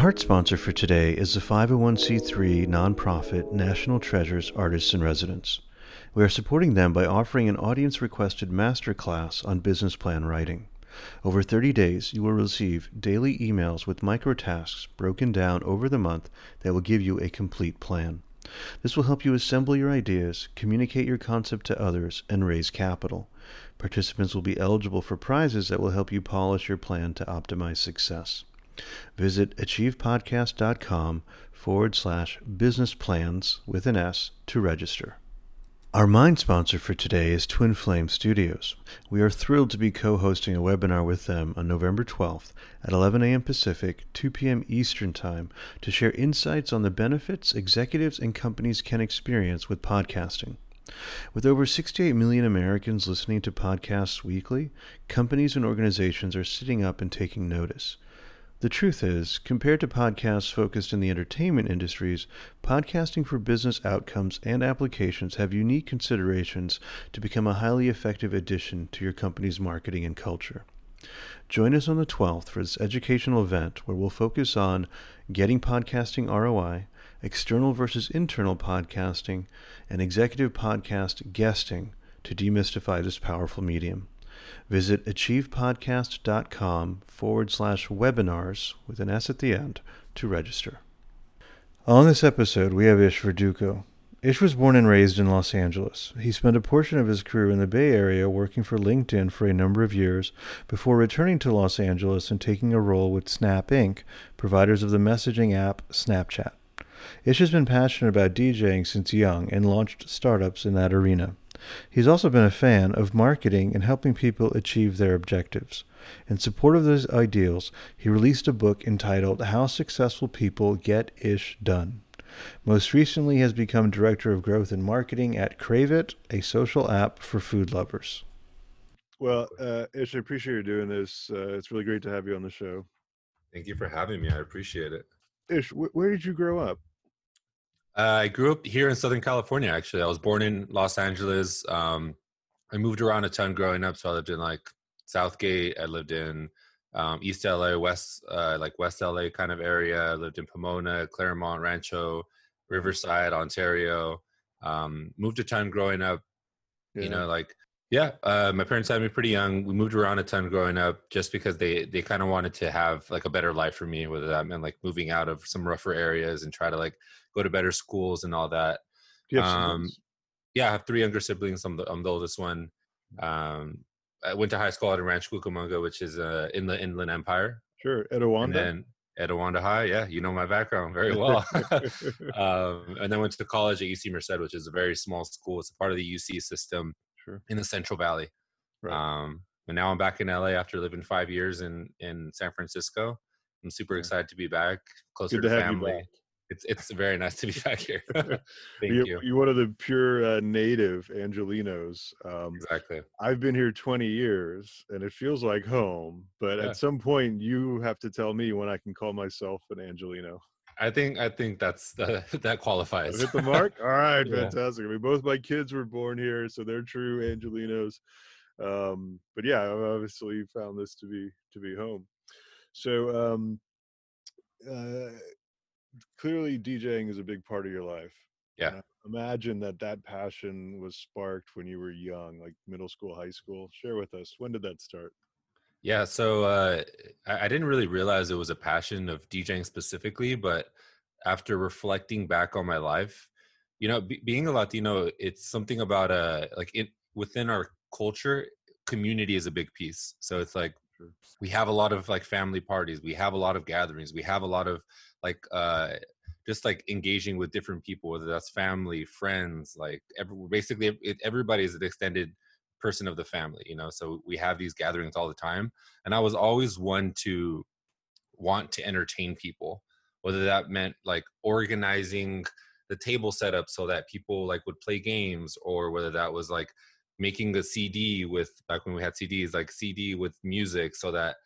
Our heart sponsor for today is the 501c3 nonprofit National Treasures Artists in Residence. We are supporting them by offering an audience requested masterclass on business plan writing. Over 30 days, you will receive daily emails with micro tasks broken down over the month that will give you a complete plan. This will help you assemble your ideas, communicate your concept to others, and raise capital. Participants will be eligible for prizes that will help you polish your plan to optimize success. Visit achievepodcast.com forward slash business plans with an S to register. Our mind sponsor for today is Twin Flame Studios. We are thrilled to be co hosting a webinar with them on November 12th at 11 a.m. Pacific, 2 p.m. Eastern Time to share insights on the benefits executives and companies can experience with podcasting. With over 68 million Americans listening to podcasts weekly, companies and organizations are sitting up and taking notice. The truth is, compared to podcasts focused in the entertainment industries, podcasting for business outcomes and applications have unique considerations to become a highly effective addition to your company's marketing and culture. Join us on the 12th for this educational event where we'll focus on getting podcasting ROI, external versus internal podcasting, and executive podcast guesting to demystify this powerful medium. Visit achievepodcast.com forward slash webinars with an S at the end to register. On this episode, we have Ish Verdugo. Ish was born and raised in Los Angeles. He spent a portion of his career in the Bay Area working for LinkedIn for a number of years before returning to Los Angeles and taking a role with Snap Inc., providers of the messaging app Snapchat. Ish has been passionate about DJing since young and launched startups in that arena. He's also been a fan of marketing and helping people achieve their objectives. In support of those ideals, he released a book entitled How Successful People Get Ish Done. Most recently, he has become Director of Growth and Marketing at Crave a social app for food lovers. Well, uh, Ish, I appreciate you doing this. Uh, it's really great to have you on the show. Thank you for having me. I appreciate it. Ish, wh- where did you grow up? Uh, I grew up here in Southern California. Actually, I was born in Los Angeles. Um, I moved around a ton growing up, so I lived in like Southgate. I lived in um, East LA, West uh, like West LA kind of area. I lived in Pomona, Claremont, Rancho, Riverside, Ontario. Um, moved a ton growing up. Yeah. You know, like yeah, uh, my parents had me pretty young. We moved around a ton growing up, just because they they kind of wanted to have like a better life for me. Whether that meant like moving out of some rougher areas and try to like go to better schools and all that. Um, yeah, I have three younger siblings. I'm the, I'm the oldest one. Um, I went to high school at Rancho Cucamonga, which is uh, in the Inland Empire. Sure, Etiwanda. And then Etiwanda High, yeah, you know my background very well. um, and then went to college at UC Merced, which is a very small school. It's a part of the UC system sure. in the Central Valley. Right. Um, and now I'm back in LA after living five years in in San Francisco. I'm super yeah. excited to be back, closer to, to family it's it's very nice to be back here. Thank you're, you. You're one of the pure uh, native Angelenos. Um, exactly. I've been here 20 years, and it feels like home. But yeah. at some point, you have to tell me when I can call myself an Angeleno. I think I think that's the, that qualifies. Hit the mark. All right, yeah. fantastic. I mean, both my kids were born here, so they're true Angelenos. Um, but yeah, I've obviously found this to be to be home. So um, uh, clearly DJing is a big part of your life. Yeah. imagine that that passion was sparked when you were young, like middle school, high school. Share with us. When did that start? Yeah, so uh, I, I didn't really realize it was a passion of DJing specifically, but after reflecting back on my life, you know, b- being a Latino, it's something about uh like it within our culture, community is a big piece. So it's like we have a lot of like family parties, we have a lot of gatherings, we have a lot of like uh just like engaging with different people whether that's family friends like every, basically it, everybody is an extended person of the family you know so we have these gatherings all the time and i was always one to want to entertain people whether that meant like organizing the table setup so that people like would play games or whether that was like making the cd with back when we had cds like cd with music so that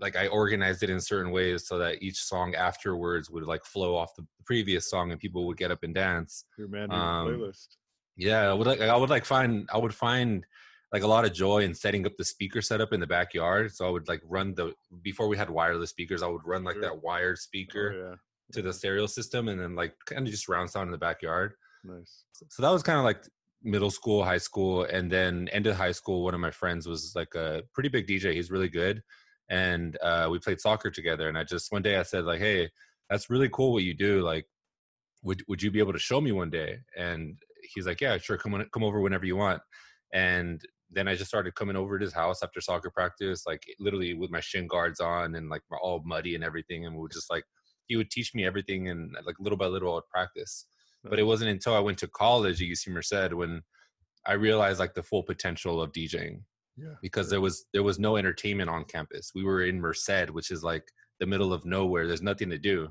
like I organized it in certain ways so that each song afterwards would like flow off the previous song and people would get up and dance. Your man um, playlist. Yeah, I would like I would like find I would find like a lot of joy in setting up the speaker setup in the backyard. So I would like run the before we had wireless speakers, I would run like Sure. that wired Oh, speaker yeah. to the stereo system and then like kind of just round sound in the backyard. Nice. So that was kind of like middle school, high school, and then end of high school. One of my friends was like a pretty big DJ. He's really good, and uh, we played soccer together. And I just one day I said like, "Hey, that's really cool what you do. Like, would would you be able to show me one day?" And he's like, "Yeah, sure. Come on, come over whenever you want." And then I just started coming over to his house after soccer practice, like literally with my shin guards on and like all muddy and everything, and we would just like he would teach me everything and like little by little I would practice but it wasn't until I went to college at UC Merced when I realized like the full potential of DJing Yeah. because there was there was no entertainment on campus. We were in Merced, which is like the middle of nowhere. There's nothing to do.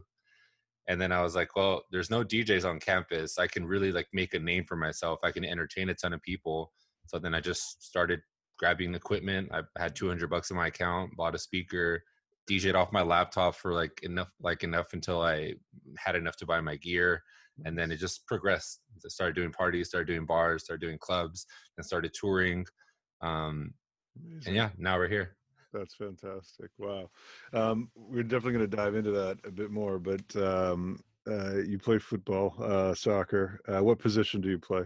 And then I was like, well, there's no DJs on campus. I can really like make a name for myself. I can entertain a ton of people. So then I just started grabbing equipment. I had 200 bucks in my account, bought a speaker, DJ'd off my laptop for like enough like enough until I had enough to buy my gear and then it just progressed. I started doing parties, started doing bars, started doing clubs, and started touring. Um, and yeah, now we're here. That's fantastic. Wow. Um, we're definitely going to dive into that a bit more, but um, uh, you play football, uh, soccer. Uh, what position do you play?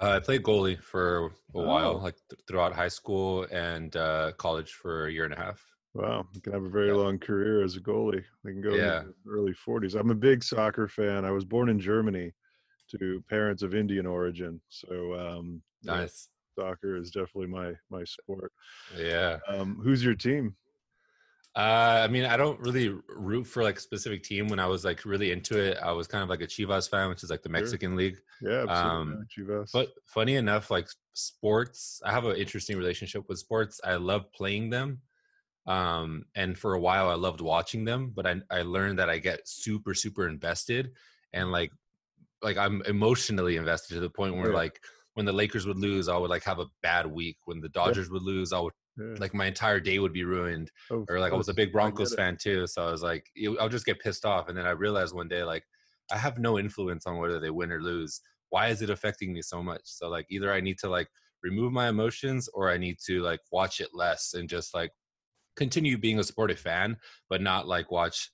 Uh, I played goalie for a while, Oh. like th- throughout high school and uh, college for a year and a half. Wow, you can have a very Yeah. long career as a goalie. They can go Yeah. in the early 40s. I'm a big soccer fan. I was born in Germany to parents of Indian origin. So um, yeah, Nice. soccer is definitely my my sport. Yeah. Um, who's your team? Uh, I mean, I don't really root for like a specific team. When I was like really into it, I was kind of like a Chivas fan, which is like the Sure. Mexican league. Yeah, absolutely. Um, Chivas. But funny enough, like sports, I have an interesting relationship with sports. I love playing them. Um, and for a while I loved watching them, but I I learned that I get super, super invested and like like I'm emotionally invested to the point where Yeah. like when the Lakers would lose, I would like have a bad week. When the Dodgers would lose, I would yeah. like my entire day would be ruined. Of Or like I was a big Broncos fan too, so I was like, I'll just get pissed off. And then I realized one day, like, I have no influence on whether they win or lose. Why is it affecting me so much? So like, either I need to like remove my emotions, or I need to like watch it less and just like continue being a supportive fan, but not like watch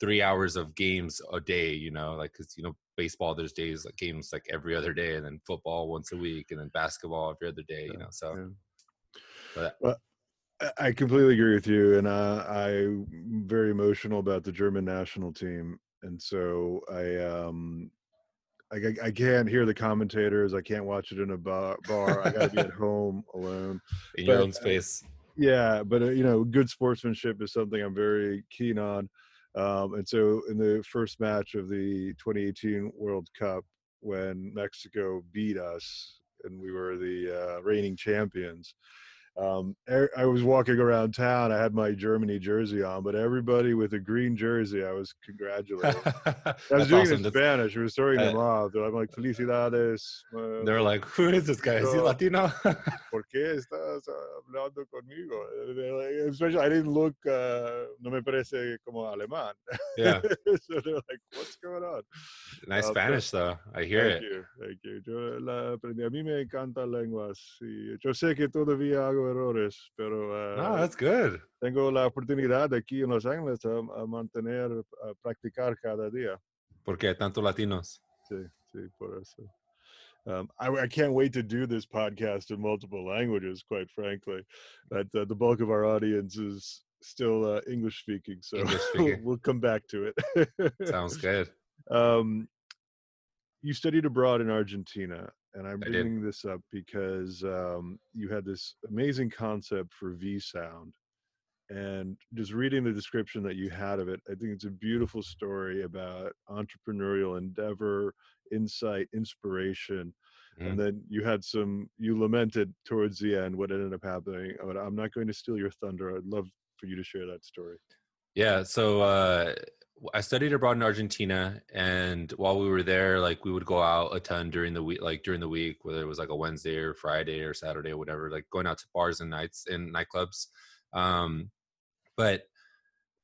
three hours of games a day. You know, like because you know baseball, there's days like games like every other day, and then football once a week, and then basketball every other day. You know, so. Yeah. But Well, I- I completely agree with you, and uh, I'm very emotional about the German national team, and so I um, I, I- I can't hear the commentators. I can't watch it in a bar. bar. I got to be at home alone. in your But, own uh, space. Yeah, but uh, you know, good sportsmanship is something I'm very keen on. Um, and so, in the first match of the 2018 World Cup, when Mexico beat us and we were the uh, reigning champions, um, er- I was walking around town. I had my Germany jersey on, but everybody with a green jersey, I was congratulating. I was doing awesome. it in Spanish. We were starting them uh, off. They're like, "Felicidades." uh, They're like, who is this guy? Is he Latino? ¿por qué estás hablando conmigo? Especially, I didn't look, uh, no me parece como alemán. yeah, so they're like, what's going on? nice Uh, but- Spanish though. I hear thank it. you, thank you. Yo la aprendí. A mí me encantan lenguas. Y yo sé que todavía hago errores, pero uh, No, that's good. tengo la oportunidad aquí en Los Ángeles a, a mantener, a practicar cada día. Porque hay tanto Latinos. Sí, sí, por eso. Um, I, I can't wait to do this podcast in multiple languages, quite frankly. But uh, the bulk of our audience is still uh, English speaking, so English we'll, speaking. we'll come back to it. Sounds good. um, you studied abroad in Argentina, and I'm I did. bringing this up because um, you had this amazing concept for V Sound. And just reading the description that you had of it, I think it's a beautiful story about entrepreneurial endeavor, insight, inspiration. Mhm. And then you had some, you lamented towards the end what ended up happening. But I'm not going to steal your thunder. I'd love for you to share that story. Yeah, so uh, I studied abroad in Argentina, and while we were there, like we would go out a ton during the week, like during the week, whether it was like a Wednesday or Friday or Saturday or whatever, like going out to bars and nights and nightclubs. Um, but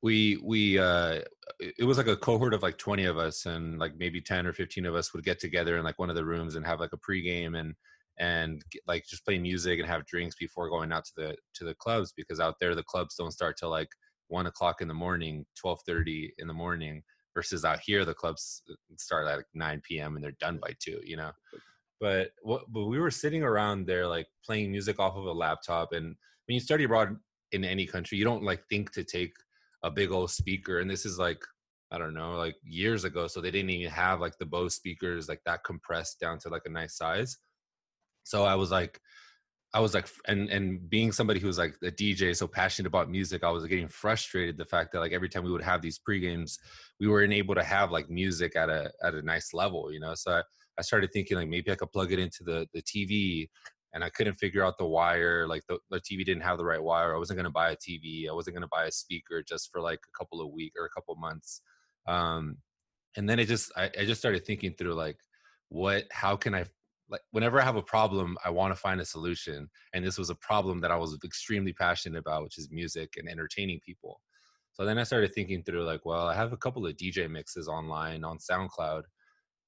we we uh, it was like a cohort of like twenty of us, and like maybe ten or fifteen of us would get together in like one of the rooms and have like a pregame and and like just play music and have drinks before going out to the to the clubs because out there the clubs don't start till like one o'clock in the morning, twelve thirty in the morning, versus out here the clubs uh, start at like 9 p.m. and they're done by two. You know, but what but we were sitting around there like playing music off of a laptop, and when you study abroad in any country, you don't like think to take a big old speaker, and this is like I don't know, like years ago. So they didn't even have like the Bose speakers like that compressed down to like a nice size. So I was like, I was like, and and being somebody who was like a DJ, so passionate about music, I was getting frustrated the fact that like every time we would have these pre games, we weren't able to have like music at a at a nice level, you know. So I, I started thinking like maybe I could plug it into the the TV, and I couldn't figure out the wire. Like the, the TV didn't have the right wire. I wasn't gonna buy a TV. I wasn't gonna buy a speaker just for like a couple of weeks or a couple months. Um, and then it just I, I just started thinking through like what how can I like whenever I have a problem, I want to find a solution. And this was a problem that I was extremely passionate about, which is music and entertaining people. So then I started thinking through like, well, I have a couple of DJ mixes online on SoundCloud.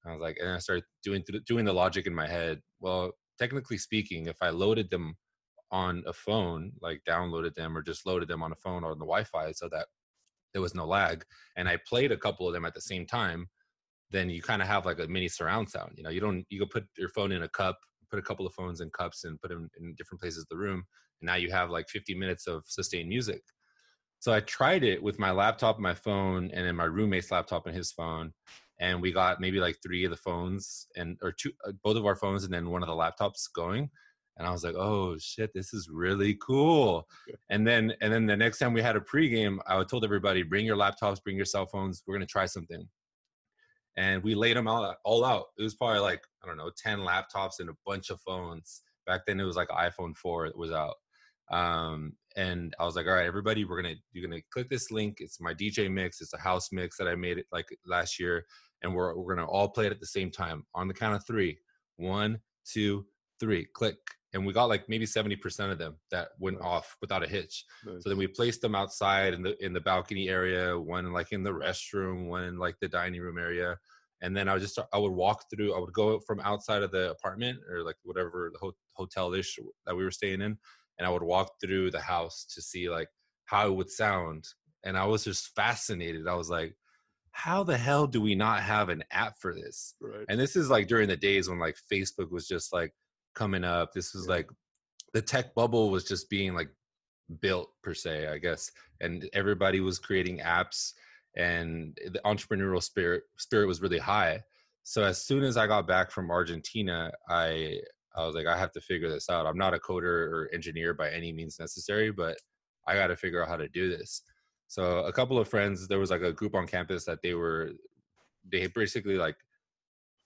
I was like, and I started doing doing the logic in my head. Well, technically speaking, if I loaded them on a phone, like downloaded them or just loaded them on a phone or on the Wi-Fi, so that there was no lag, and I played a couple of them at the same time, then you kind of have like a mini surround sound. You know, you don't you go put your phone in a cup, put a couple of phones in cups, and put them in different places of the room, and now you have like 50 minutes of sustained music. So I tried it with my laptop, my phone, and then my roommate's laptop and his phone, and we got maybe like three of the phones and or two, uh, both of our phones, and then one of the laptops going. And I was like, "Oh shit, this is really cool." And then, and then the next time we had a pregame, I told everybody, "Bring your laptops, bring your cell phones. We're gonna try something." And we laid them all, all out. It was probably like, I don't know, 10 laptops and a bunch of phones. Back then it was like iPhone 4 it was out. Um, and I was like, all right, everybody, we're gonna you're gonna click this link. It's my DJ mix, it's a house mix that I made it like last year, and we're we're gonna all play it at the same time on the count of three. One, two, three, click and we got like maybe 70% of them that went nice. off without a hitch nice. so then we placed them outside in the in the balcony area one like in the restroom one in like the dining room area and then i would just i would walk through i would go from outside of the apartment or like whatever the ho- hotel ish that we were staying in and i would walk through the house to see like how it would sound and i was just fascinated i was like how the hell do we not have an app for this right. and this is like during the days when like facebook was just like coming up. This was like the tech bubble was just being like built per se, I guess, and everybody was creating apps, and the entrepreneurial spirit spirit was really high. So as soon as I got back from Argentina, I I was like, I have to figure this out. I'm not a coder or engineer by any means necessary, but I got to figure out how to do this. So a couple of friends, there was like a group on campus that they were, they basically like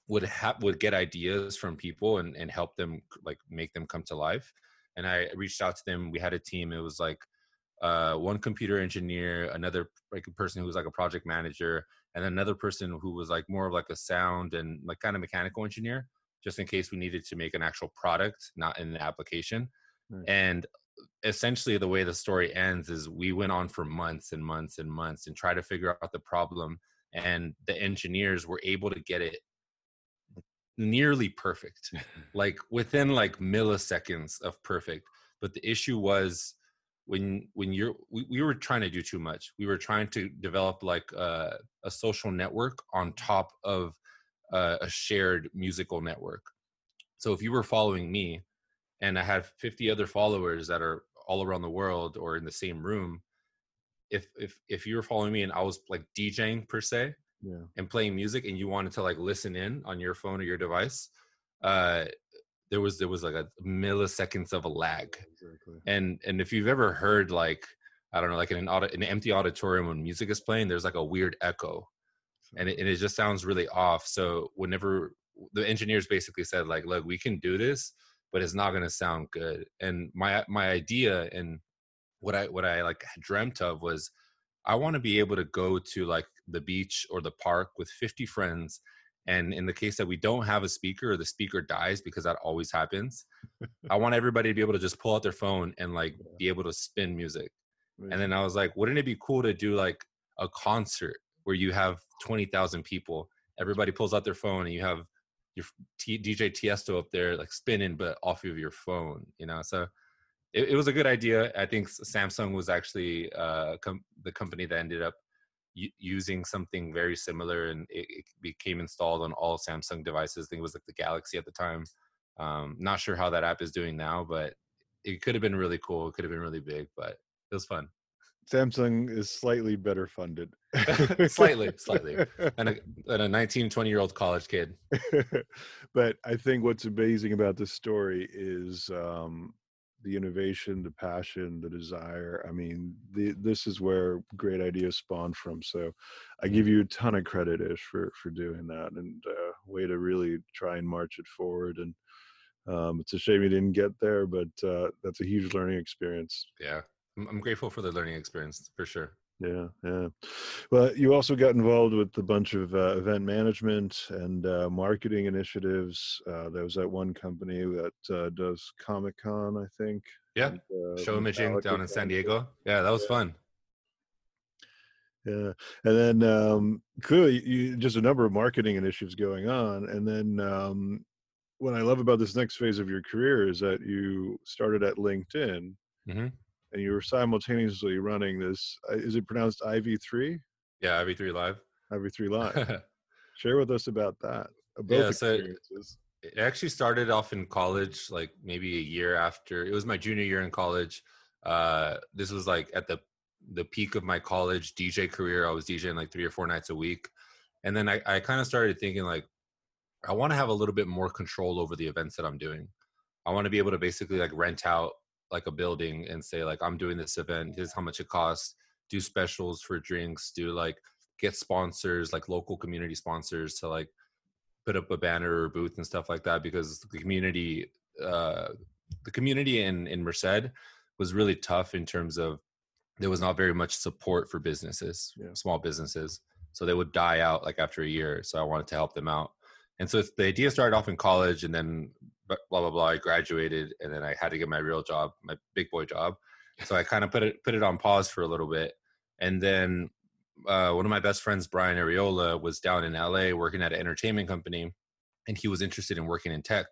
would have would get ideas from people and, and help them like make them come to life and i reached out to them we had a team it was like uh, one computer engineer another like a person who was like a project manager and another person who was like more of like a sound and like kind of mechanical engineer just in case we needed to make an actual product not in an application right. and essentially the way the story ends is we went on for months and months and months and try to figure out the problem and the engineers were able to get it nearly perfect like within like milliseconds of perfect. But the issue was when when you're we, we were trying to do too much. We were trying to develop like a, a social network on top of uh, a shared musical network. So if you were following me and i had 50 other followers that are all around the world or in the same room if if if you were following me and i was like djing per se yeah. and playing music and you wanted to like listen in on your phone or your device uh there was there was like a milliseconds of a lag. Exactly. and and if you've ever heard like i don't know like in an, an empty auditorium when music is playing there's like a weird echo. And it, and it just sounds really off. So whenever the engineers basically said like look we can do this but it's not going to sound good. And my my idea and what i what i like dreamt of was I want to be able to go to like the beach or the park with 50 friends. And in the case that we don't have a speaker or the speaker dies, because that always happens, I want everybody to be able to just pull out their phone and like yeah. be able to spin music. Right. And then I was like, wouldn't it be cool to do like a concert where you have 20,000 people, everybody pulls out their phone and you have your T, DJ Tiesto up there like spinning, but off of your phone. You know, so it, it was a good idea. I think Samsung was actually uh, com- the company that ended up u- using something very similar, and it, it, became installed on all Samsung devices. I think it was like the Galaxy at the time. Um, not sure how that app is doing now, but it could have been really cool. It could have been really big, but it was fun. Samsung is slightly better funded. slightly, slightly. And a, and a 19, 20 year old college kid. but I think what's amazing about this story is um, the innovation, the passion, the desire. I mean, the, this is where great ideas spawn from. So I give you a ton of credit, Ish, for, for doing that and uh, way to really try and march it forward. And um, it's a shame you didn't get there, but uh, that's a huge learning experience. Yeah, I'm grateful for the learning experience for sure. Yeah, yeah. Well, you also got involved with a bunch of uh, event management and uh, marketing initiatives. Uh, there was that one company that uh, does Comic Con, I think. Yeah, and, uh, show imaging down in San Diego. Yeah, that was yeah. fun. Yeah, and then um, clearly, you, just a number of marketing initiatives going on, and then um, what I love about this next phase of your career is that you started at LinkedIn. Mm-hmm and you were simultaneously running this. Uh, is it pronounced IV3? Yeah, IV3 Live. IV3 Live. Share with us about that. yeah, so it actually started off in college, like maybe a year after. It was my junior year in college. Uh, this was like at the the peak of my college DJ career. I was DJing like three or four nights a week, and then I, I kind of started thinking like, I want to have a little bit more control over the events that I'm doing. I want to be able to basically like rent out like a building and say like i'm doing this event here's how much it costs do specials for drinks do like get sponsors like local community sponsors to like put up a banner or booth and stuff like that because the community uh the community in in merced was really tough in terms of there was not very much support for businesses yeah. small businesses so they would die out like after a year so i wanted to help them out and so the idea started off in college and then blah blah blah. I graduated, and then I had to get my real job, my big boy job. So I kind of put it put it on pause for a little bit, and then uh, one of my best friends, Brian Ariola, was down in LA working at an entertainment company, and he was interested in working in tech.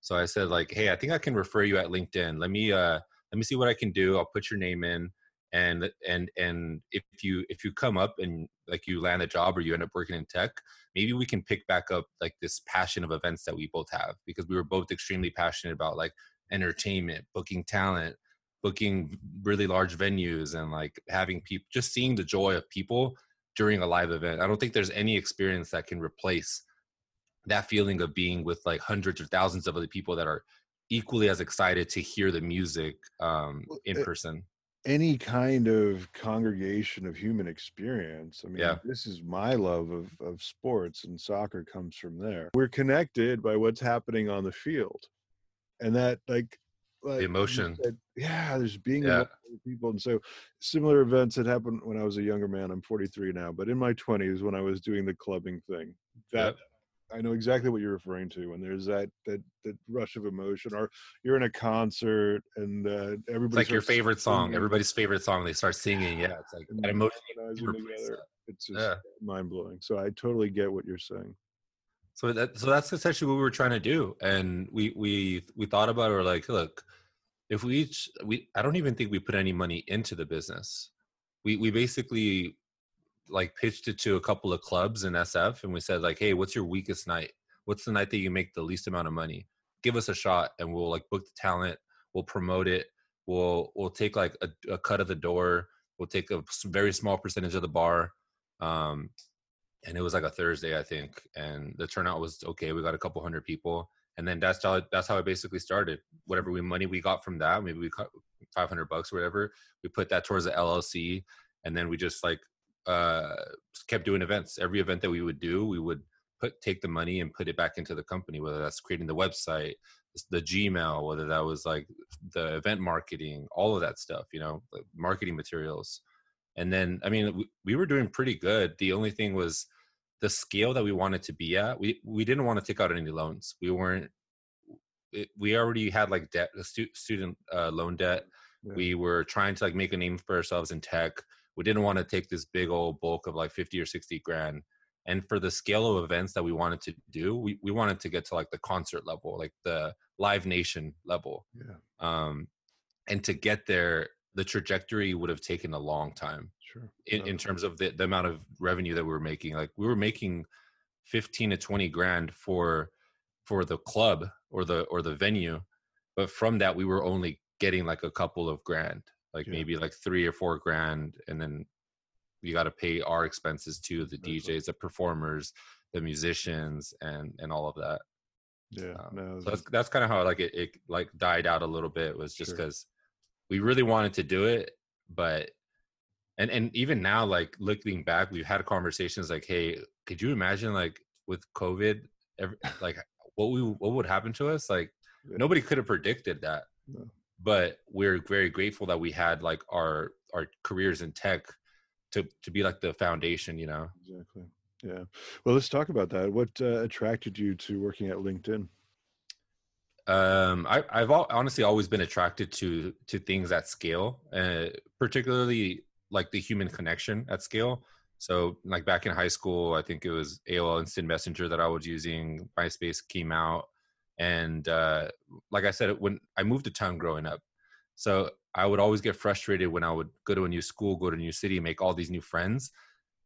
So I said, like, hey, I think I can refer you at LinkedIn. Let me uh, let me see what I can do. I'll put your name in, and and and if you if you come up and like you land a job or you end up working in tech maybe we can pick back up like this passion of events that we both have because we were both extremely passionate about like entertainment booking talent booking really large venues and like having people just seeing the joy of people during a live event. I don't think there's any experience that can replace that feeling of being with like hundreds or thousands of other people that are equally as excited to hear the music um, in person any kind of congregation of human experience. I mean, yeah. this is my love of, of sports, and soccer comes from there. We're connected by what's happening on the field, and that like, like the emotion. Said, yeah, there's being yeah. people, and so similar events that happened when I was a younger man. I'm 43 now, but in my 20s when I was doing the clubbing thing, that. Yep I know exactly what you're referring to when there's that that that rush of emotion, or you're in a concert and uh, everybody. like your favorite singing. song, everybody's favorite song. They start singing. Yeah, it's like that emotion. Together, it's just yeah. mind blowing. So I totally get what you're saying. So that so that's essentially what we were trying to do, and we we we thought about it. We're like, look, if we each we I don't even think we put any money into the business. We we basically like pitched it to a couple of clubs in SF and we said like, hey, what's your weakest night? What's the night that you make the least amount of money? Give us a shot and we'll like book the talent, we'll promote it, we'll we'll take like a, a cut of the door, we'll take a very small percentage of the bar. Um, and it was like a Thursday, I think, and the turnout was okay. We got a couple hundred people, and then that's how that's how it basically started. Whatever we money we got from that, maybe we cut 500 bucks or whatever, we put that towards the LLC, and then we just like uh, kept doing events. Every event that we would do, we would put take the money and put it back into the company. Whether that's creating the website, the Gmail, whether that was like the event marketing, all of that stuff. You know, like marketing materials. And then, I mean, we, we were doing pretty good. The only thing was the scale that we wanted to be at. We we didn't want to take out any loans. We weren't. It, we already had like debt, stu- student uh, loan debt. Yeah. We were trying to like make a name for ourselves in tech we didn't want to take this big old bulk of like 50 or 60 grand and for the scale of events that we wanted to do we, we wanted to get to like the concert level like the live nation level yeah. um and to get there the trajectory would have taken a long time sure. in, in terms of the, the amount of revenue that we were making like we were making 15 to 20 grand for for the club or the or the venue but from that we were only getting like a couple of grand like yeah. maybe like three or four grand and then you got to pay our expenses too the djs the performers the musicians and and all of that yeah um, no, so that's that's kind of how like it, it like died out a little bit was just because sure. we really wanted to do it but and and even now like looking back we've had conversations like hey could you imagine like with covid every, like what we what would happen to us like yeah. nobody could have predicted that no. But we're very grateful that we had like our our careers in tech to to be like the foundation you know? Exactly. Yeah. Well let's talk about that. What uh, attracted you to working at linkedin? Um I, i've all, honestly always been attracted to to things at scale uh, particularly like the human connection at scale. So like back in high school i think it was aol instant messenger that i was using. Myspace came out and uh like i said when i moved to town growing up so I would always get frustrated when I would go to a new school, go to a new city, make all these new friends,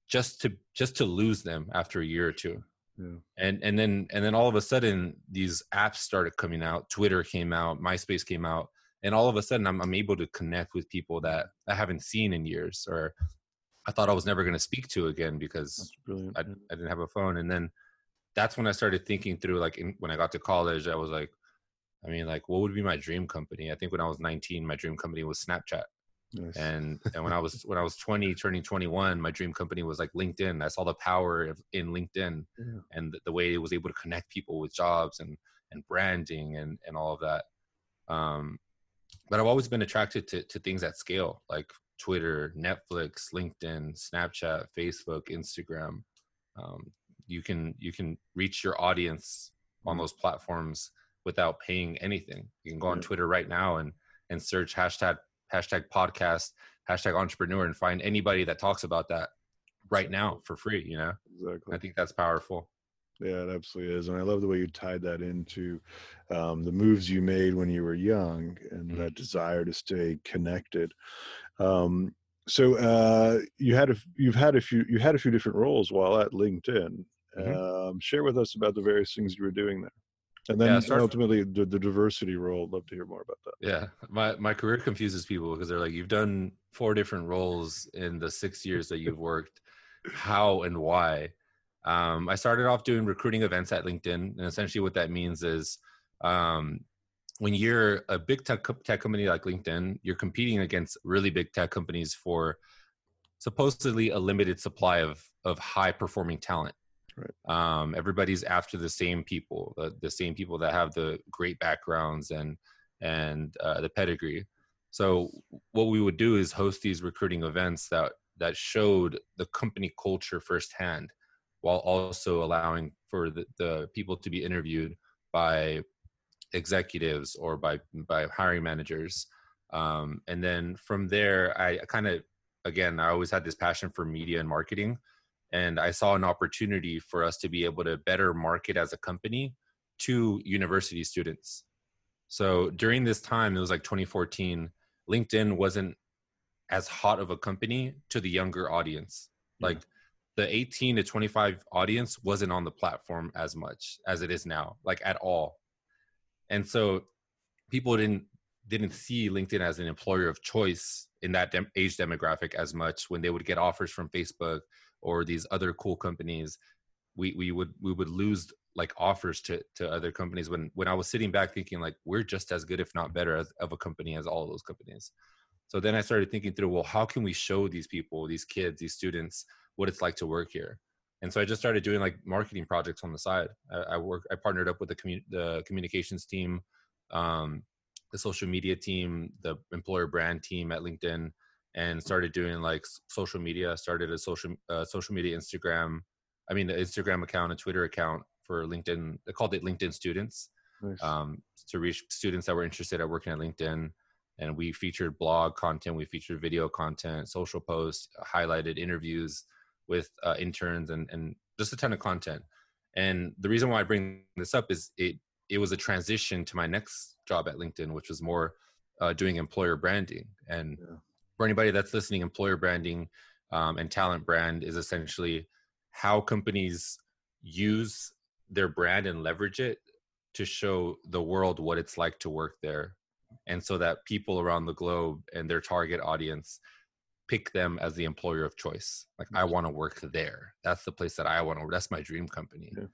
just to just to lose them after a year or two. Yeah. And and then and then all of a sudden these apps started coming out. Twitter came out, MySpace came out, and all of a sudden I'm I'm able to connect with people that I haven't seen in years, or I thought I was never going to speak to again because I, I didn't have a phone. And then that's when I started thinking through like in, when I got to college, I was like, I mean, like, what would be my dream company? I think when I was 19, my dream company was Snapchat. Nice. And and when I was when I was 20, turning 21, my dream company was like LinkedIn. I saw the power of, in LinkedIn yeah. and the, the, way it was able to connect people with jobs and and branding and and all of that. Um, but I've always been attracted to to things at scale, like Twitter, Netflix, LinkedIn, Snapchat, Facebook, Instagram. Um, you can you can reach your audience on mm-hmm. those platforms without paying anything. You can go on Twitter right now and and search hashtag hashtag podcast hashtag entrepreneur and find anybody that talks about that right now for free. You know, exactly. I think that's powerful. Yeah, it absolutely is, and I love the way you tied that into um, the moves you made when you were young and mm-hmm. that desire to stay connected. Um, so uh, you had a you've had a few you had a few different roles while at LinkedIn. Mm-hmm. Um, share with us about the various things you were doing there. And then yeah, ultimately the, the diversity role love to hear more about that. Yeah my my career confuses people because they're like you've done four different roles in the six years that you've worked. How and why? Um, i started off doing recruiting events at linkedin and essentially what that means is um, when you're a big tech, tech company like linkedin you're competing against really big tech companies for supposedly a limited supply of of high performing talent Right. Um, everybody's after the same people, the, the same people that have the great backgrounds and and uh, the pedigree. So what we would do is host these recruiting events that that showed the company culture firsthand, while also allowing for the, the people to be interviewed by executives or by by hiring managers. Um, and then from there, I kind of again I always had this passion for media and marketing and i saw an opportunity for us to be able to better market as a company to university students. So during this time it was like 2014 linkedin wasn't as hot of a company to the younger audience. Yeah. like the 18 to 25 audience wasn't on the platform as much as it is now like at all. And so people didn't didn't see linkedin as an employer of choice in that dem- age demographic as much when they would get offers from facebook or these other cool companies we we would we would lose like offers to to other companies when when i was sitting back thinking like we're just as good if not better as, of a company as all of those companies. So then i started thinking through well how can we show these people these kids these students what it's like to work here? And so i just started doing like marketing projects on the side. I, I work i partnered up with the, commu- the communications team um, the social media team the employer brand team at linkedin and started doing like social media. Started a social uh, social media Instagram, I mean the Instagram account a Twitter account for LinkedIn. They called it LinkedIn Students nice. um, to reach students that were interested at working at LinkedIn. And we featured blog content, we featured video content, social posts, highlighted interviews with uh, interns and, and just a ton of content. And the reason why I bring this up is it it was a transition to my next job at LinkedIn, which was more uh, doing employer branding. And yeah. For anybody that's listening, employer branding um, and talent brand is essentially how companies use their brand and leverage it to show the world what it's like to work there. And so that people around the globe and their target audience pick them as the employer of choice. Like i want to work there. That's the place that i want to that's my dream company. Yeah.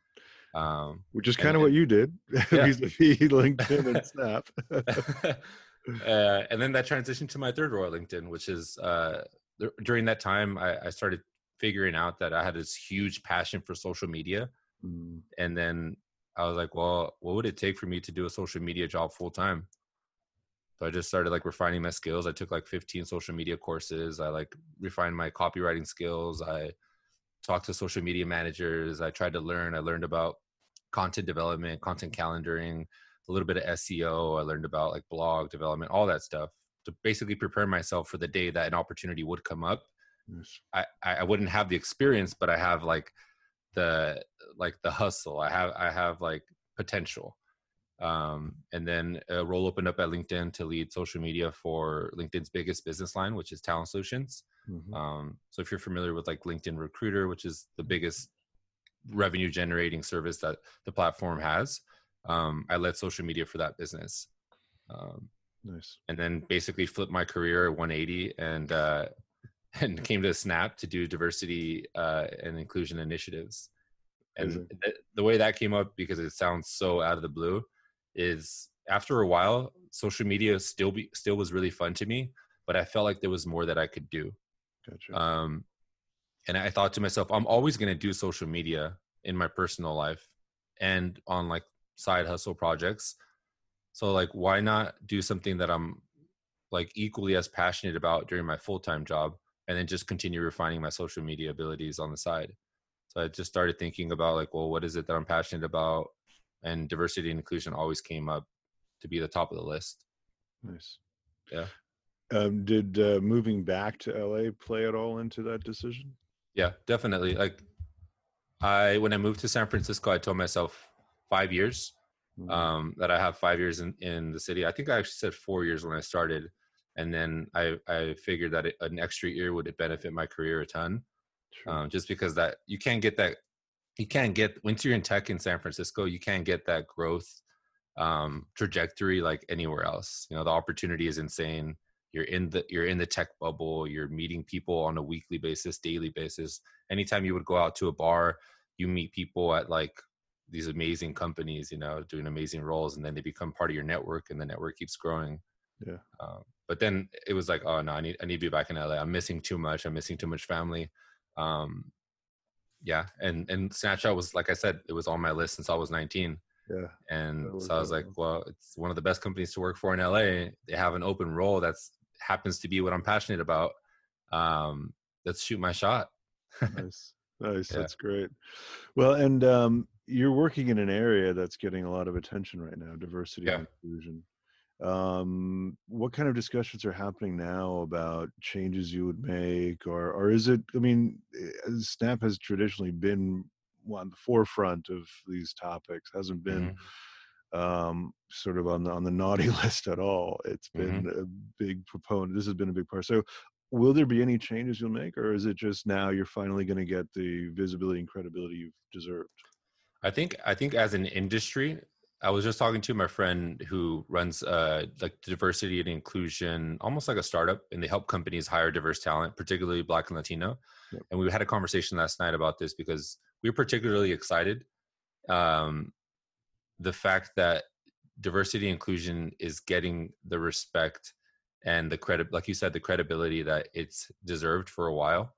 um, which is kind of what you did. Yeah. linkedin and snap uh, and then that transitioned to my third role at linkedin which is uh, during that time I, I started figuring out that i had this huge passion for social media mm. and then I was like, well, what would it take for me to do a social media job full time? So I just started like refining my skills. I took like 15 social media courses. I like refined my copywriting skills. I talked to social media managers. I tried to learn. I learned about content development, content calendaring, a little bit of SEO. I learned about like blog development, all that stuff to basically prepare myself for the day that an opportunity would come up. Yes. I, I wouldn't have the experience, but I have like the like the hustle. I have I have like potential. Um, and then a role opened up at LinkedIn to lead social media for LinkedIn's biggest business line, which is Talent Solutions. Mm-hmm. Um, so if you're familiar with like LinkedIn Recruiter, which is the biggest revenue generating service that the platform has, um, I led social media for that business. Um, nice. And then basically flipped my career at 180 and uh, and came to Snap to do diversity uh, and inclusion initiatives. And th- the way that came up, because it sounds so out of the blue, is after a while, social media still be still was really fun to me, but I felt like there was more that I could do. Gotcha. Um, and I thought to myself, I'm always going to do social media in my personal life and on like side hustle projects. So like, why not do something that I'm like equally as passionate about during my full time job? and then just continue refining my social media abilities on the side. So I just started thinking about like, well, what is it that I'm passionate about? And diversity and inclusion always came up to be the top of the list. Nice. Yeah. Um, did uh, moving back to LA play at all into that decision? Yeah, definitely. Like, I when I moved to San Francisco, I told myself five years. Mm-hmm. Um, that I have five years in in the city. I think I actually said four years when I started and then I I figured that an extra year would benefit my career a ton, um, just because that you can't get that you can't get once you're in tech in San Francisco, you can't get that growth um, trajectory like anywhere else. You know, the opportunity is insane. You're in the you're in the tech bubble. You're meeting people on a weekly basis, daily basis. Anytime you would go out to a bar, you meet people at like these amazing companies, you know, doing amazing roles, and then they become part of your network, and the network keeps growing. Yeah. Um, but then it was like, oh no, I need I need to be back in LA. I'm missing too much. I'm missing too much family. Um, yeah, and and Snapchat was like I said, it was on my list since I was 19. Yeah. And so I was like, well, it's one of the best companies to work for in LA. They have an open role that's happens to be what I'm passionate about. Um, let's shoot my shot. nice. Nice. Yeah. That's great. Well, and um, you're working in an area that's getting a lot of attention right now, diversity yeah. and inclusion um, what kind of discussions are happening now about changes you would make or or is it i mean eh, snap has traditionally been on the forefront of these topics hasn't been mm-hmm. um, sort of on the on the naughty list at all it's been mm-hmm. a big proponent this has been a big part so will there be any changes you'll make or is it just now you're finally going to get the visibility and credibility you've deserved I think I think as an industry, I was just talking to my friend who runs uh, like diversity and inclusion, almost like a startup, and they help companies hire diverse talent, particularly Black and Latino. Yep. And we had a conversation last night about this because we are particularly excited. Um, the fact that diversity inclusion is getting the respect and the credit, like you said, the credibility that it's deserved for a while.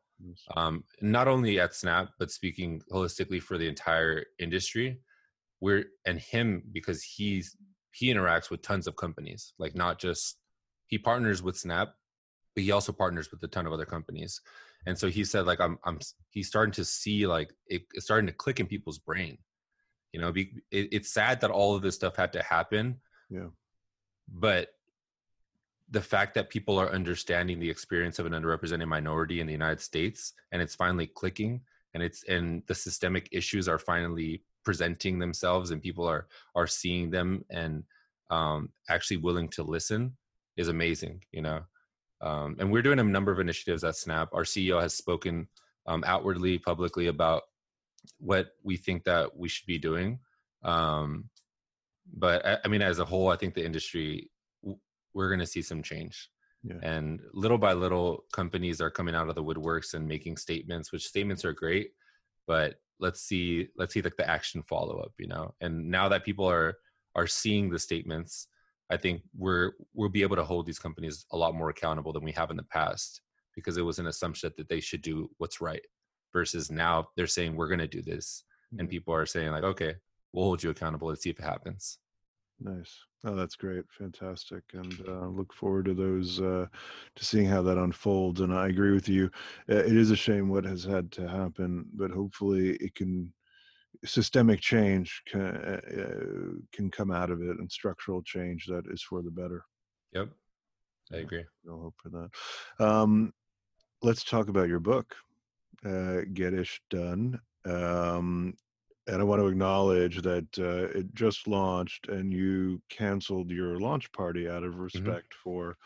Um, not only at Snap, but speaking holistically for the entire industry we're and him because he's he interacts with tons of companies like not just he partners with snap but he also partners with a ton of other companies. And so he said like i'm i'm he's starting to see like it, it's starting to click in people's brain. You know be, it, it's sad that all of this stuff had to happen yeah. but the fact that people are understanding the experience of an underrepresented minority in the united states and it's finally clicking and it's and the systemic issues are finally presenting themselves and people are are seeing them and um, actually willing to listen is amazing you know? Um, and we're doing a number of initiatives at snap. Our ceo has spoken um, outwardly publicly about what we think that we should be doing. Um, but I, I mean as a whole i think the industry we're going to see some change yeah. and little by little companies are coming out of the woodworks and making statements which statements are great but let's see let's see like the action follow up you know and now that people are are seeing the statements i think we're we'll be able to hold these companies a lot more accountable than we have in the past because it was an assumption that they should do what's right versus now they're saying we're going to do this mm-hmm. and people are saying like okay we'll hold you accountable let's see if it happens Nice. Oh, that's great. Fantastic. And uh, look forward to those, uh, to seeing how that unfolds. And I agree with you. It is a shame what has had to happen, but hopefully it can, systemic change can, uh, can come out of it and structural change that is for the better. Yep. I agree. No hope for that. Um, let's talk about your book, uh, Get Ish Done. Um, and I want to acknowledge that uh, it just launched, and you canceled your launch party out of mm-hmm. respect mm-hmm. for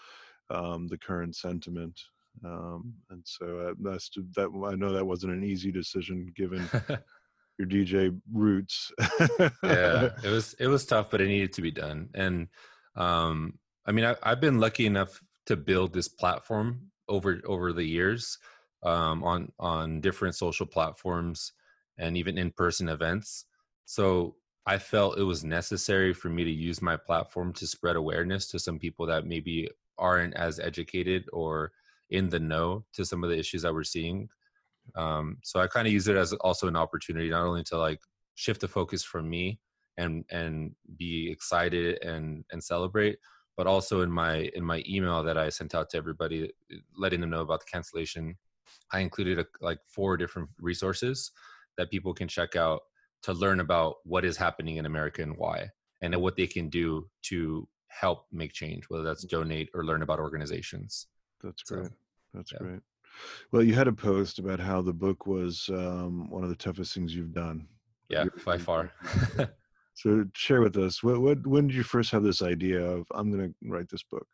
um, the current sentiment. Um, and so uh, that's that. I know that wasn't an easy decision given your DJ roots. yeah, it was it was tough, but it needed to be done. And um, I mean, I, I've been lucky enough to build this platform over over the years um, on on different social platforms and even in person events. So I felt it was necessary for me to use my platform to spread awareness to some people that maybe aren't as educated or in the know to some of the issues that we're seeing. Um, so I kind of use it as also an opportunity, not only to like shift the focus from me and and be excited and and celebrate, but also in my in my email that I sent out to everybody, letting them know about the cancellation. I included a, like four different resources that people can check out to learn about what is happening in America and why, and what they can do to help make change, whether that's donate or learn about organizations. That's great. That's yeah. great. Well, you had a post about how the book was um, one of the toughest things you've done. Yeah, by far. so, share with us what, what when did you first have this idea of I'm going to write this book?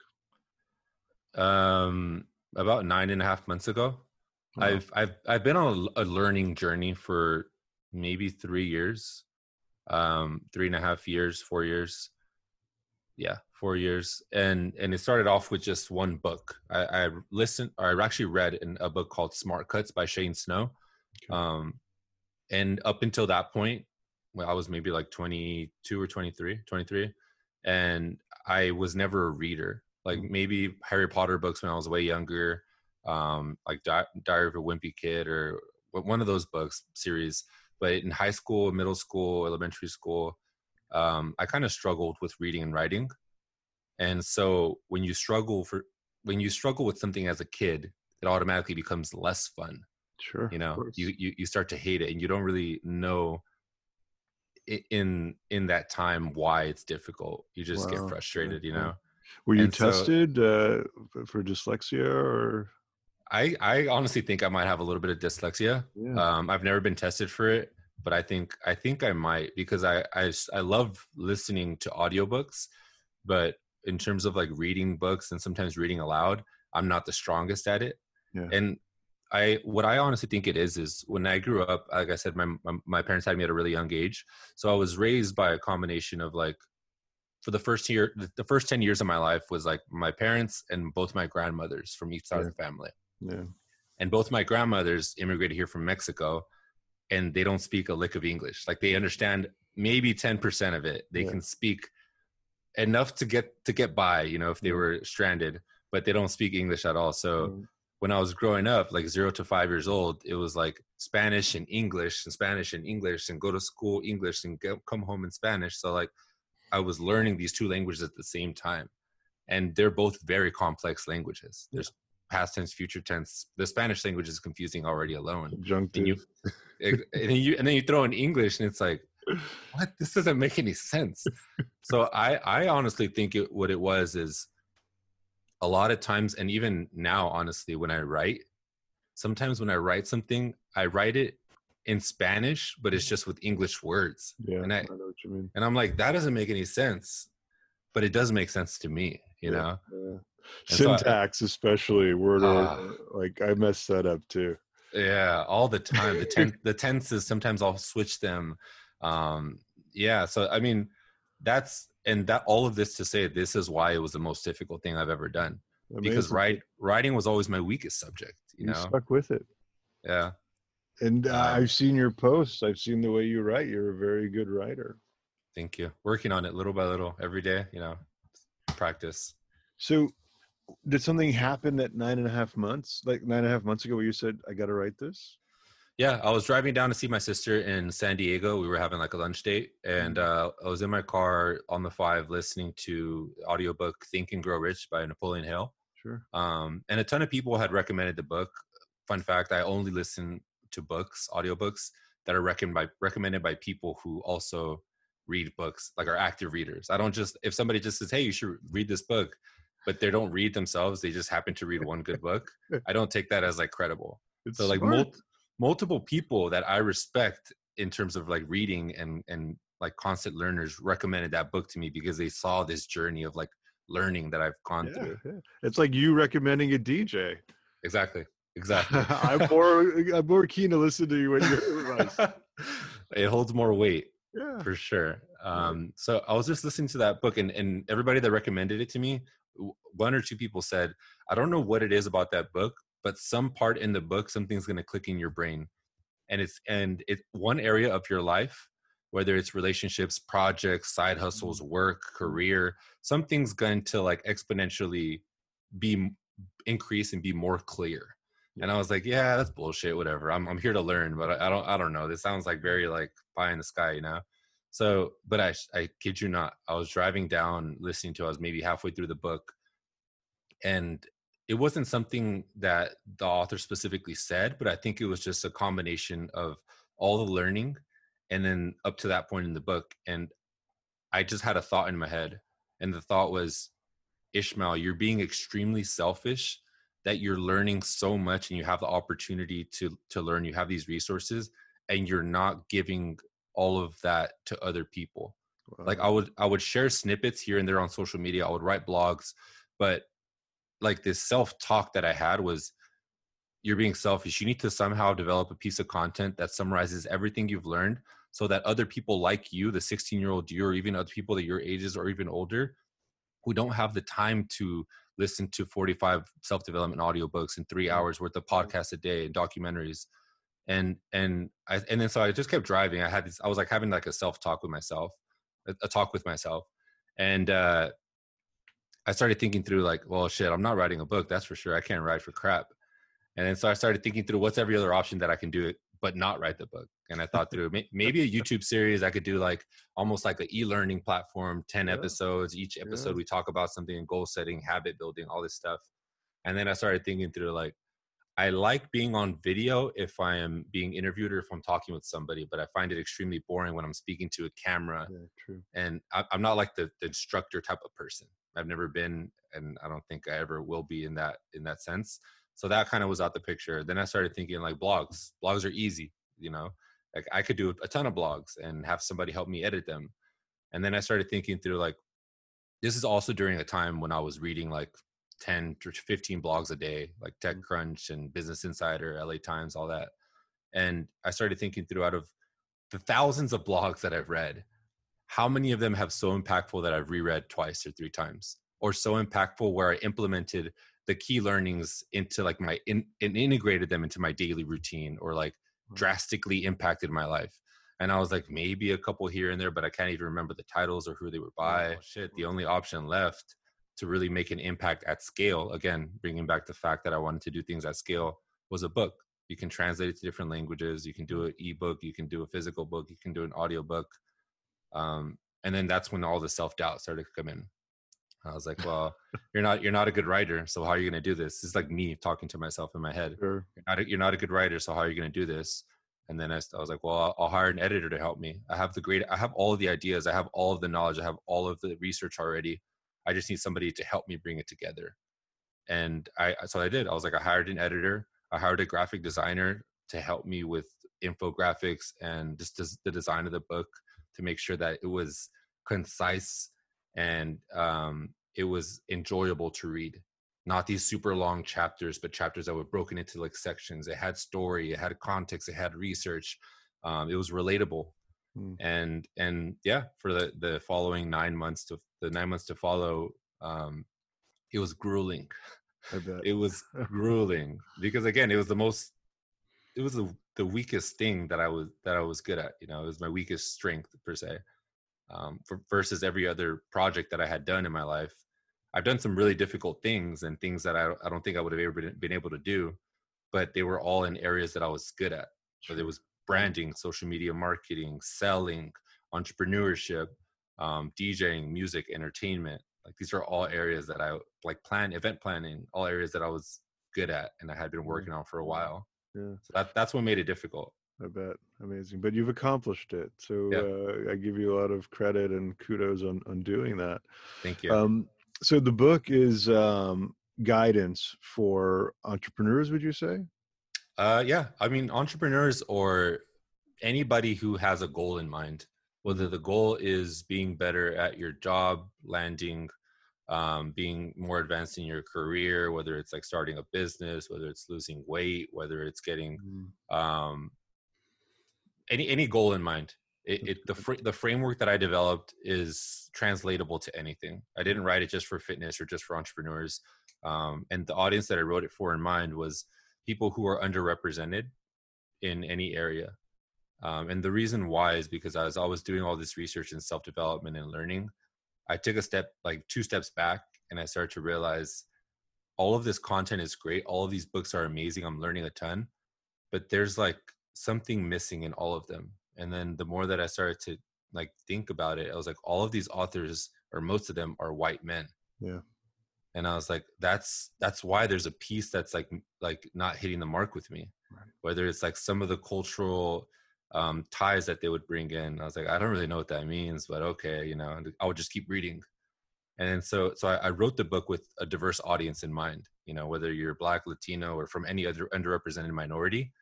Um, about nine and a half months ago. Wow. I've I've I've been on a, learning journey for maybe three years, um, three and a half years, four years. Yeah, four years, and and it started off with just one book. I, I listened, or I actually read in a book called Smart Cuts by Shane Snow, okay. um, and up until that point, well, I was maybe like 22 or 23, 23, and I was never a reader. Like mm. maybe Harry Potter books when I was way younger um, like Di- Diary of a Wimpy Kid or one of those books series. But in high school, middle school, elementary school, um, I kind of struggled with reading and writing. And so when you struggle for when you struggle with something as a kid, it automatically becomes less fun. Sure. You know, you, you you start to hate it, and you don't really know in in that time why it's difficult. You just wow. get frustrated. You know. Were you and tested so, uh, for dyslexia or? I I honestly think I might have a little bit of dyslexia. Yeah. Um, I've never been tested for it, but I think I think I might because I I I love listening to audiobooks, but in terms of like reading books and sometimes reading aloud, I'm not the strongest at it. Yeah. And I what I honestly think it is is when I grew up, like I said, my, my my parents had me at a really young age, so I was raised by a combination of like for the first year the first 10 years of my life was like my parents and both my grandmothers from each side yeah. of the family yeah. And both my grandmothers immigrated here from Mexico and they don't speak a lick of English. Like they understand maybe 10% of it. They yeah. can speak enough to get to get by, you know, if they were stranded, but they don't speak English at all. So mm. when I was growing up, like 0 to 5 years old, it was like Spanish and English and Spanish and English and go to school English and get, come home in Spanish. So like I was learning these two languages at the same time. And they're both very complex languages. There's past tense, future tense. The Spanish language is confusing already alone. And, you, and, then you, and then you throw in English, and it's like, what? This doesn't make any sense. so I, I honestly think it, what it was is a lot of times, and even now, honestly, when I write, sometimes when I write something, I write it in Spanish, but it's just with English words. Yeah, and I, I know what you mean. and I'm like, that doesn't make any sense, but it does make sense to me, you Yeah, know. yeah. Syntax, especially word Ah. order, like I messed that up too. Yeah, all the time. The ten, the tenses sometimes I'll switch them. Um, yeah, so I mean, that's and that all of this to say this is why it was the most difficult thing I've ever done because Amazing. write writing was always my weakest subject. You you know, stuck with it. yeah. And uh, I've seen your posts. I've seen the way you write. You're a very good writer. Thank you. Working on it little by little every day. You know, practice. So, did something happen that nine and a half months, like nine and a half months ago, where you said, "I got to write this"? Yeah, I was driving down to see my sister in San Diego. We were having like a lunch date, and uh, I was in my car on the five listening to audiobook "Think and Grow Rich" by Napoleon Hill. Sure. um, and a ton of people had recommended the book fun fact i only listen to books audiobooks that are recommended by recommended by people who also read books like are active readers i don't just if somebody just says hey you should read this book but they don't read themselves they just happen to read one good book i don't take that as like credible It's so like mul- multiple people that i respect in terms of like reading and and like constant learners recommended that book to me because they saw this journey of like learning that i've gone yeah, through yeah. It's like you recommending a DJ. exactly exactly I'm more I'm more keen to listen to you when your advice. it holds more weight Yeah. for sure um so i was just listening to that book and and everybody that recommended it to me one or two people said i don't know what it is about that book but some part in the book something's going to click in your brain. And it's and it's one area of your life whether it's relationships projects side hustles work career something's going to like exponentially be increase and be more clear and i was like yeah that's bullshit whatever i'm, I'm here to learn but I, I don't i don't know this sounds like very like pie in the sky you know? So but i i kid you not i was driving down listening to i was maybe halfway through the book and it wasn't something that the author specifically said but i think it was just a combination of all the learning and then up to that point in the book and i just had a thought in my head and the thought was ishmael you're being extremely selfish that you're learning so much and you have the opportunity to to learn you have these resources and you're not giving all of that to other people. Like i would i would share snippets here and there on social media i would write blogs but like this self talk that i had was you're being selfish. You need to somehow develop a piece of content that summarizes everything you've learned so that other people like you the 16 year old you or even other people that your ages or even older who don't have the time to listen to 45 self-development audiobooks and three hours worth of podcasts a day and documentaries. And and i and then so i just kept driving. I had this i was like having like a self-talk with myself a, a talk with myself. And uh i started thinking through like well shit i'm not writing a book that's for sure. I can't write for crap. And then so i started thinking through what's every other option that i can do but not write the book and i thought through maybe a youtube series i could do like almost like an e-learning platform 10 Yeah. episodes each episode Yeah. we talk about something goal setting habit building all this stuff and then i started thinking through like i like being on video if i am being interviewed or if i'm talking with somebody but i find it extremely boring when i'm speaking to a camera yeah, true. and I, i'm not like the, the instructor type of person i've never been and i don't think i ever will be in that in that sense so that kind of was out the picture. Then i started thinking like blogs. Blogs are easy you know? Like i could do a ton of blogs and have somebody help me edit them. And then i started thinking through like this is also during a time when i was reading like 10 to 15 blogs a day like mm. techcrunch and business insider la times all that. And i started thinking through out of the thousands of blogs that i've read how many of them have so impactful that i've reread twice or three times? Or so impactful where i implemented the key learnings into like my in, and integrated them into my daily routine or like drastically impacted my life. And i was like maybe a couple here and there but i can't even remember the titles or who they were by. Shit the only option left to really make an impact at scale again bringing back the fact that i wanted to do things at scale was a book. You can translate it to different languages. You can do an ebook. You can do a physical book. You can do an audio book. Um, and then that's when all the self-doubt started to come in i was like well you're not you're not a good writer so how are you going to do this? It's like me talking to myself in my head. Sure. you're not a, you're not a good writer so how are you going to do this? And then I was like well I'll, I'll hire an editor to help me. I have the great i have all of the ideas i have all of the knowledge i have all of the research already. I just need somebody to help me bring it together. And i so i did. I was like i hired an editor. I hired a graphic designer to help me with infographics and just the design of the book to make sure that it was concise and um, it was enjoyable to read. Not these super long chapters but chapters that were broken into like sections. It had story it had context it had research um, it was relatable. Mm. and and yeah for the the following nine months to the nine months to follow um, it was grueling. It was grueling because again it was the most it was the, the weakest thing that i was that i was good at you know? It was my weakest strength per se um, for, versus every other project that i had done in my life. I've done some really difficult things and things that i, I don't think i would have ever been, been able to do but they were all in areas that i was good at. Whether it was branding social media marketing selling entrepreneurship um, djing music entertainment like these are all areas that i like plan event planning all areas that i was good at and i had been working on for a while. Yeah. So that, that's what made it difficult i bet amazing but you've accomplished it so yeah. uh, i give you a lot of credit and kudos on on doing that thank you um so the book is um guidance for entrepreneurs would you say uh yeah i mean entrepreneurs or anybody who has a goal in mind whether the goal is being better at your job, landing, um, being more advanced in your career, whether it's like starting a business, whether it's losing weight, whether it's getting mm. um, any any goal in mind. It, it the fr- the framework that I developed is translatable to anything. I didn't write it just for fitness or just for entrepreneurs. Um, and the audience that I wrote it for in mind was people who are underrepresented in any area um, and the reason why is because I was always doing all this research and self development and learning, I took a step, like two steps back, and I started to realize all of this content is great. All of these books are amazing. I'm learning a ton, but there's like something missing in all of them. And then the more that I started to like think about it, I was like, all of these authors, or most of them, are white men. Yeah. And I was like, that's that's why there's a piece that's like like not hitting the mark with me. Right. Whether it's like some of the cultural um, ties that they would bring in. I was like, I don't really know what that means, but okay, you know, I would just keep reading. And so, so I, I wrote the book with a diverse audience in mind. You know, whether you're Black, Latino, or from any other underrepresented minority,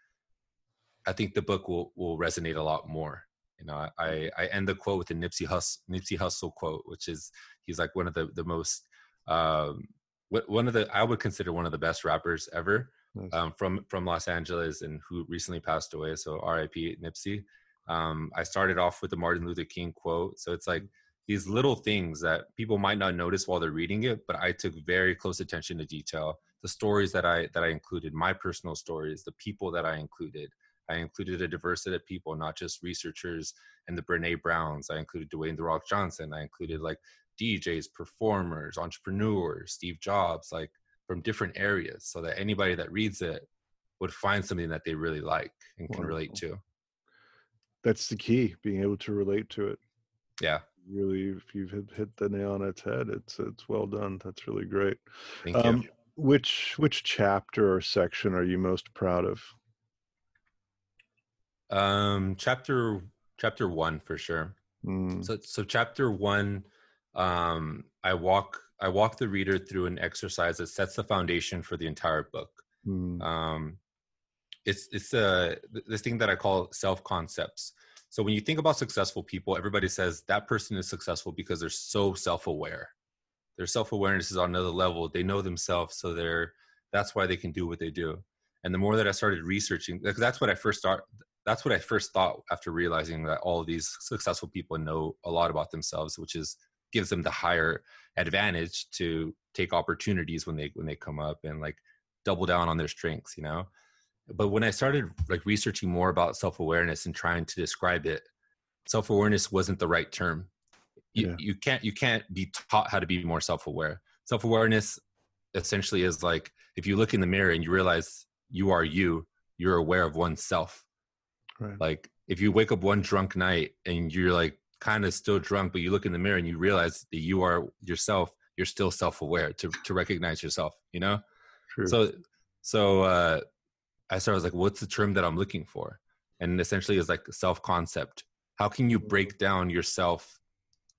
I think the book will will resonate a lot more. You know, I I end the quote with a Nipsey Hussle Nipsey Hussle quote, which is he's like one of the the most um, one of the I would consider one of the best rappers ever nice. um, from from Los Angeles and who recently passed away. So R.I.P. Nipsey. Um, I started off with the Martin Luther King quote. So it's like these little things that people might not notice while they're reading it, but I took very close attention to detail. The stories that I that I included, my personal stories, the people that I included. I included a diversity of people, not just researchers and the Brene Browns. I included Dwayne the Rock Johnson. I included like DJs, performers, entrepreneurs, Steve Jobs, like from different areas so that anybody that reads it would find something that they really like and can Wonderful. relate to. That's the key, being able to relate to it. Yeah. Really, if you've hit, hit the nail on its head, it's it's well done. That's really great. Thank um, you. Which which chapter or section are you most proud of? Um, chapter chapter one for sure. Mm. So so chapter one, um, I walk I walk the reader through an exercise that sets the foundation for the entire book. Mm. Um, it's it's a this thing that I call self concepts. So when you think about successful people, everybody says that person is successful because they're so self aware. Their self awareness is on another level. They know themselves, so they're that's why they can do what they do. And the more that I started researching, because that's what I first start. That's what I first thought after realizing that all of these successful people know a lot about themselves, which is gives them the higher advantage to take opportunities when they when they come up and like double down on their strengths you know? But when i started like researching more about self-awareness and trying to describe it self-awareness wasn't the right term. You, yeah. you can't you can't be taught how to be more self-aware. Self-awareness essentially is like if you look in the mirror and you realize you are you you're aware of oneself right. like if you wake up one drunk night and you're like kind of still drunk, but you look in the mirror and you realize that you are yourself, you're still self-aware to to recognize yourself, you know? True. So so uh I started I was like, what's the term that I'm looking for? And essentially is like self-concept. How can you break down yourself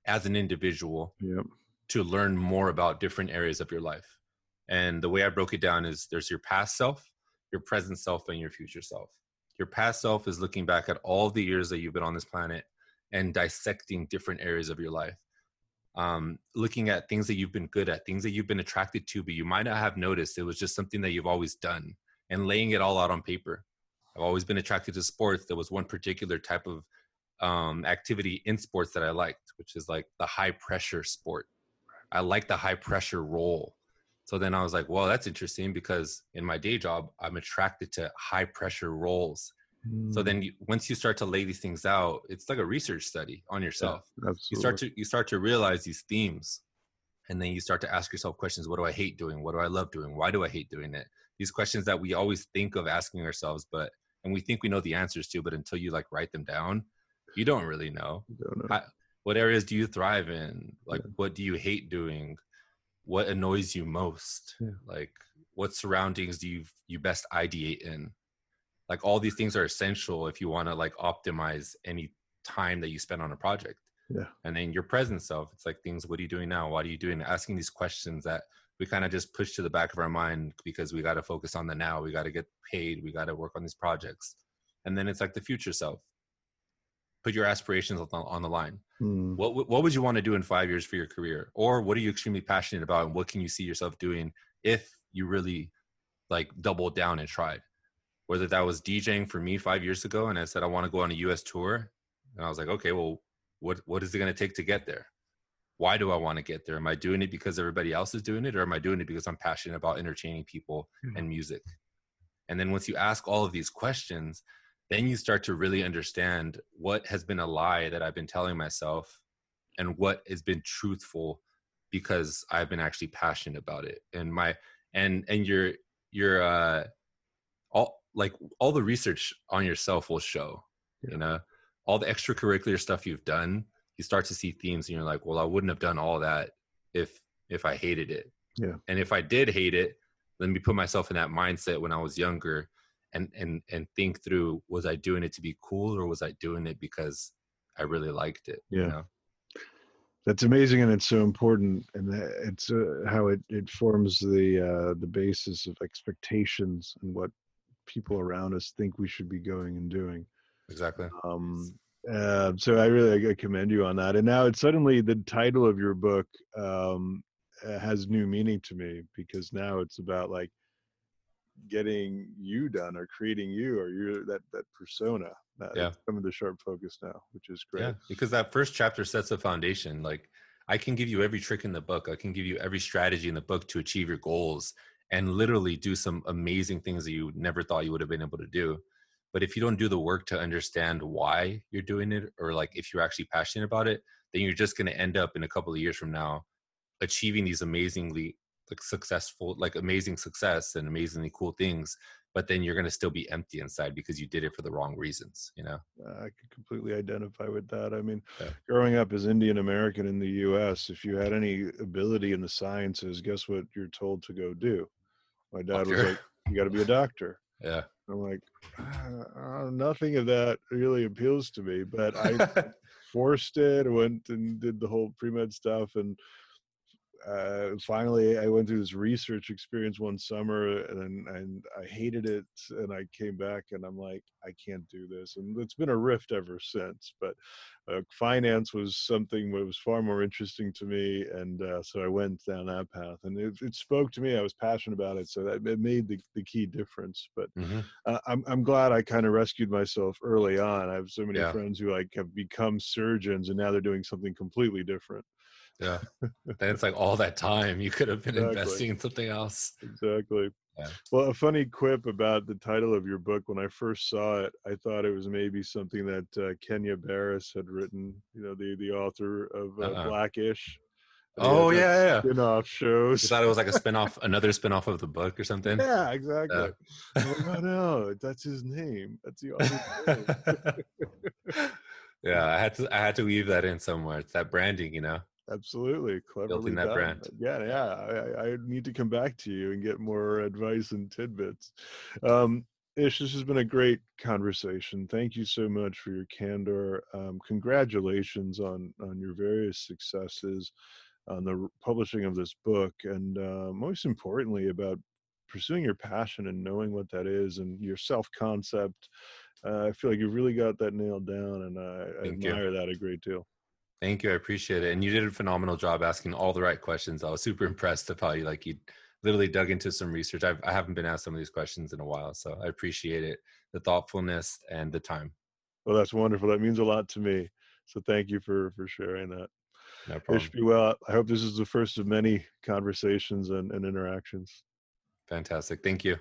as an individual yep. to learn more about different areas of your life? And the way I broke it down is there's your past self, your present self, and your future self. Your past self is looking back at all the years that you've been on this planet and dissecting different areas of your life. Um, looking at things that you've been good at, things that you've been attracted to, but you might not have noticed it was just something that you've always done and laying it all out on paper. I've always been attracted to sports. There was one particular type of um, activity in sports that I liked, which is like the high pressure sport. I like the high pressure role. So then I was like, well, that's interesting because in my day job, I'm attracted to high pressure roles. Mm. So then you, once you start to lay these things out, it's like a research study on yourself. Yeah, you start to you start to realize these themes and then you start to ask yourself questions, what do I hate doing? What do I love doing? Why do I hate doing it? These questions that we always think of asking ourselves, but and we think we know the answers to, but until you like write them down, you don't really know. Don't know. How, what areas do you thrive in? Like, yeah. what do you hate doing? What annoys you most? Yeah. Like, what surroundings do you you best ideate in? Like, all these things are essential if you want to like optimize any time that you spend on a project. Yeah. And then your present self, it's like things. What are you doing now? What are you doing? Asking these questions that we kind of just push to the back of our mind because we got to focus on the now. We got to get paid. We got to work on these projects. And then it's like the future self put your aspirations on the, on the line. Hmm. What what would you want to do in five years for your career, or what are you extremely passionate about, and what can you see yourself doing if you really like doubled down and tried? Whether that was DJing for me five years ago, and I said I want to go on a U.S. tour, and I was like, okay, well, what what is it going to take to get there? Why do I want to get there? Am I doing it because everybody else is doing it, or am I doing it because I'm passionate about entertaining people mm-hmm. and music? And then once you ask all of these questions, then you start to really understand what has been a lie that I've been telling myself and what has been truthful because I've been actually passionate about it. And my and and your your uh all like all the research on yourself will show, you know, all the extracurricular stuff you've done, you start to see themes and you're like, well, I wouldn't have done all that if if I hated it. Yeah. And if I did hate it, let me put myself in that mindset when I was younger and and and think through was i doing it to be cool or was i doing it because i really liked it yeah you know? that's amazing and it's so important and it's uh, how it it forms the uh the basis of expectations and what people around us think we should be going and doing exactly um uh, so I really I commend you on that. And now it's suddenly the title of your book um, has new meaning to me because now it's about like getting you done or creating you or you're that that persona that yeah. some of the sharp focus now which is great. Yeah because that first chapter sets a foundation like i can give you every trick in the book i can give you every strategy in the book to achieve your goals and literally do some amazing things that you never thought you would have been able to do. But if you don't do the work to understand why you're doing it or like if you're actually passionate about it then you're just going to end up in a couple of years from now achieving these amazingly like successful like amazing success and amazingly cool things but then you're going to still be empty inside because you did it for the wrong reasons you know? I could completely identify with that. I mean yeah. growing up as indian american in the us if you had any ability in the sciences guess what you're told to go do? My dad doctor. was like you got to be a doctor. Yeah. I'm like uh, nothing of that really appeals to me but i forced it went and did the whole pre-med stuff and uh, finally I went through this research experience one summer and and I hated it and I came back and I'm like I can't do this and it's been a rift ever since but uh, finance was something that was far more interesting to me and uh, so I went down that path and it, it, spoke to me I was passionate about it so that it made the, the key difference but mm-hmm. Uh, I'm, I'm glad I kind of rescued myself early on I have so many yeah. friends who like have become surgeons and now they're doing something completely different yeah. then it's like all that time you could have been exactly. investing in something else. Exactly. Yeah. Well, a funny quip about the title of your book. When I first saw it, I thought it was maybe something that uh, Kenya Barris had written. You know, the the author of uh, uh-uh. Blackish. Oh yeah, yeah. Spin-off shows. You thought it was like a spin-off, another spin-off of the book or something. Yeah, exactly. Uh. Like, oh no, that's his name. That's the author's name. yeah, I had to I had to weave that in somewhere. It's that branding, you know. Absolutely, cleverly Building that done. brand. Yeah, yeah. I, I, need to come back to you and get more advice and tidbits. Um, Ish, this has been a great conversation. Thank you so much for your candor. Um, congratulations on on your various successes on the publishing of this book, and uh, most importantly, about pursuing your passion and knowing what that is, and your self concept, uh, I feel like you've really got that nailed down, and I, I admire you. that a great deal. Thank you. I appreciate it. And you did a phenomenal job asking all the right questions. I was super impressed of how you like you literally dug into some research. I've, I haven't been asked some of these questions in a while, so I appreciate it, the thoughtfulness and the time. Well, that's wonderful. That means a lot to me. So thank you for for sharing that. No problem. well, I hope this is the first of many conversations and, and interactions. Fantastic. Thank you.